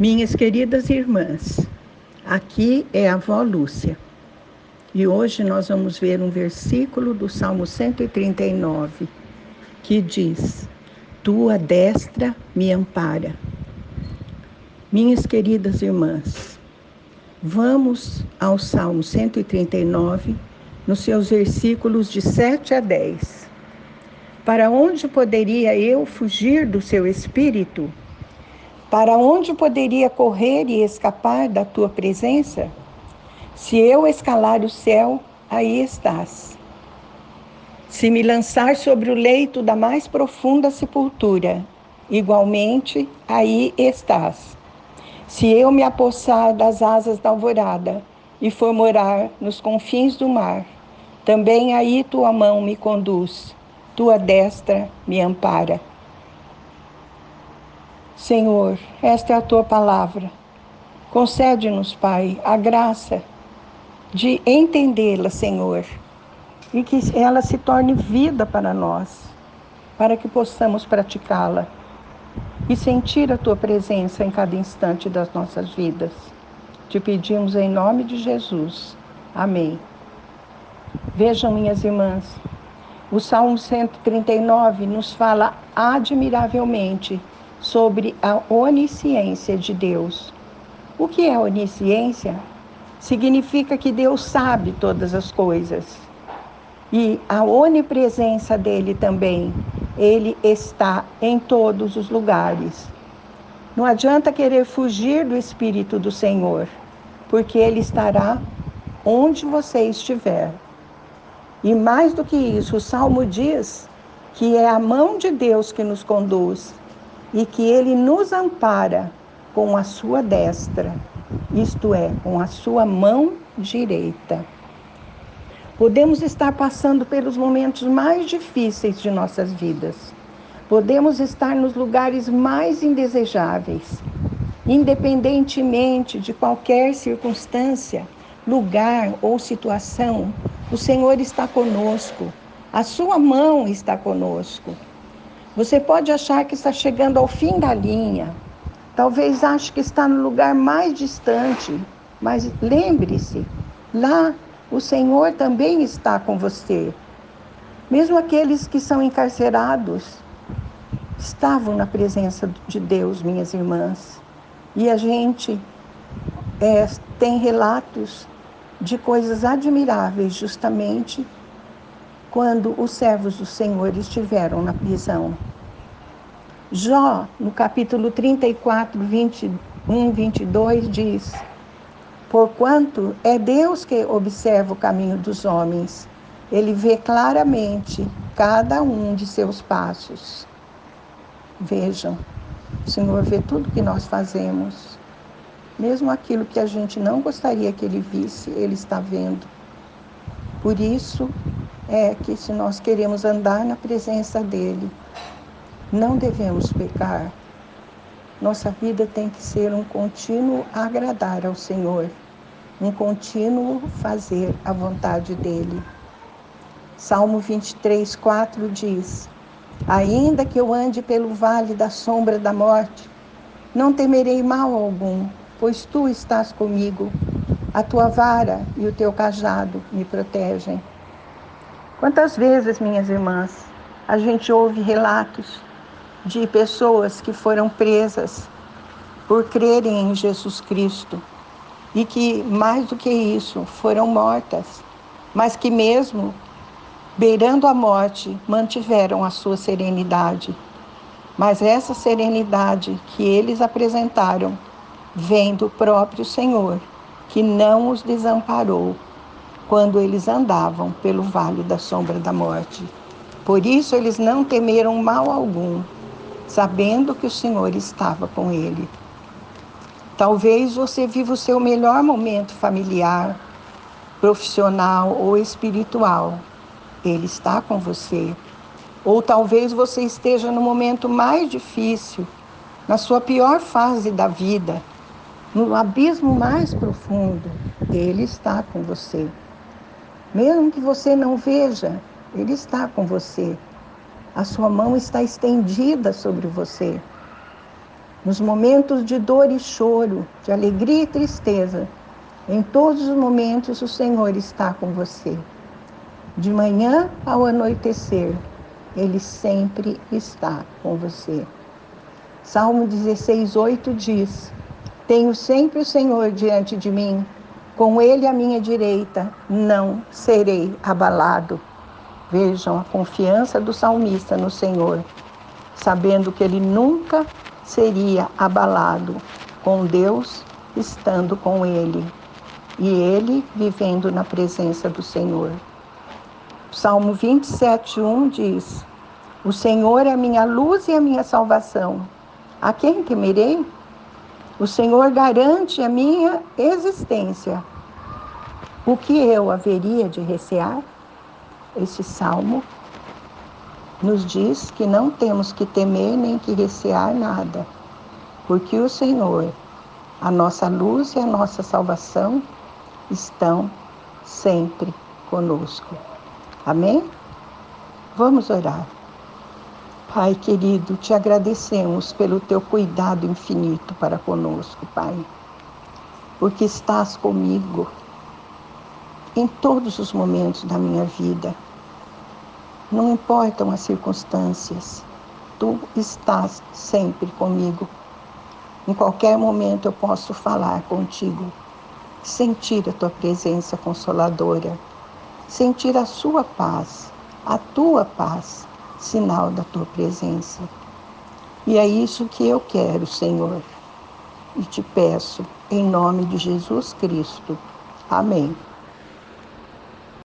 Minhas queridas irmãs, aqui é a avó Lúcia. E hoje nós vamos ver um versículo do Salmo 139 que diz: Tua destra me ampara. Minhas queridas irmãs, vamos ao Salmo 139, nos seus versículos de 7 a 10. Para onde poderia eu fugir do seu espírito? Para onde poderia correr e escapar da tua presença? Se eu escalar o céu, aí estás. Se me lançar sobre o leito da mais profunda sepultura, igualmente aí estás. Se eu me apossar das asas da alvorada e for morar nos confins do mar, também aí tua mão me conduz, tua destra me ampara. Senhor, esta é a tua palavra. Concede-nos, Pai, a graça de entendê-la, Senhor, e que ela se torne vida para nós, para que possamos praticá-la e sentir a tua presença em cada instante das nossas vidas. Te pedimos em nome de Jesus. Amém. Vejam, minhas irmãs, o Salmo 139 nos fala admiravelmente sobre a onisciência de Deus. O que é onisciência? Significa que Deus sabe todas as coisas. E a onipresença dele também. Ele está em todos os lugares. Não adianta querer fugir do Espírito do Senhor, porque ele estará onde você estiver. E mais do que isso, o Salmo diz que é a mão de Deus que nos conduz e que ele nos ampara com a sua destra, isto é, com a sua mão direita. Podemos estar passando pelos momentos mais difíceis de nossas vidas. Podemos estar nos lugares mais indesejáveis. Independentemente de qualquer circunstância, lugar ou situação, o Senhor está conosco. A sua mão está conosco. Você pode achar que está chegando ao fim da linha, talvez ache que está no lugar mais distante, mas lembre-se, lá o Senhor também está com você. Mesmo aqueles que são encarcerados estavam na presença de Deus, minhas irmãs. E a gente é, tem relatos de coisas admiráveis, justamente quando os servos do Senhor estiveram na prisão. Jó, no capítulo 34, 21, 22, diz: Porquanto é Deus que observa o caminho dos homens, ele vê claramente cada um de seus passos. Vejam, o Senhor vê tudo que nós fazemos, mesmo aquilo que a gente não gostaria que ele visse, ele está vendo. Por isso é que, se nós queremos andar na presença dele, não devemos pecar. Nossa vida tem que ser um contínuo agradar ao Senhor, um contínuo fazer a vontade dele. Salmo 23, 4 diz: Ainda que eu ande pelo vale da sombra da morte, não temerei mal algum, pois tu estás comigo. A tua vara e o teu cajado me protegem. Quantas vezes, minhas irmãs, a gente ouve relatos de pessoas que foram presas por crerem em Jesus Cristo e que, mais do que isso, foram mortas, mas que, mesmo beirando a morte, mantiveram a sua serenidade. Mas essa serenidade que eles apresentaram vem do próprio Senhor, que não os desamparou quando eles andavam pelo vale da sombra da morte. Por isso eles não temeram mal algum, sabendo que o Senhor estava com ele. Talvez você viva o seu melhor momento familiar, profissional ou espiritual. Ele está com você. Ou talvez você esteja no momento mais difícil, na sua pior fase da vida, no abismo mais profundo. Ele está com você. Mesmo que você não veja, ele está com você. A sua mão está estendida sobre você. nos momentos de dor e choro, de alegria e tristeza, em todos os momentos o Senhor está com você. De manhã ao anoitecer, Ele sempre está com você. Salmo 16, 8 diz: Tenho sempre o Senhor diante de mim, com Ele à minha direita, não serei abalado. Vejam a confiança do salmista no Senhor, sabendo que ele nunca seria abalado, com Deus estando com ele e ele vivendo na presença do Senhor. Salmo 27, 1 diz: O Senhor é a minha luz e a minha salvação. A quem temerei? O Senhor garante a minha existência. O que eu haveria de recear? Esse salmo nos diz que não temos que temer nem que recear nada, porque o Senhor, a nossa luz e a nossa salvação, estão sempre conosco. Amém? Vamos orar. Pai querido, te agradecemos pelo teu cuidado infinito para conosco, Pai, porque estás comigo em todos os momentos da minha vida não importam as circunstâncias, tu estás sempre comigo. Em qualquer momento eu posso falar contigo, sentir a tua presença consoladora, sentir a sua paz, a tua paz, sinal da tua presença. E é isso que eu quero, Senhor. E te peço, em nome de Jesus Cristo. Amém.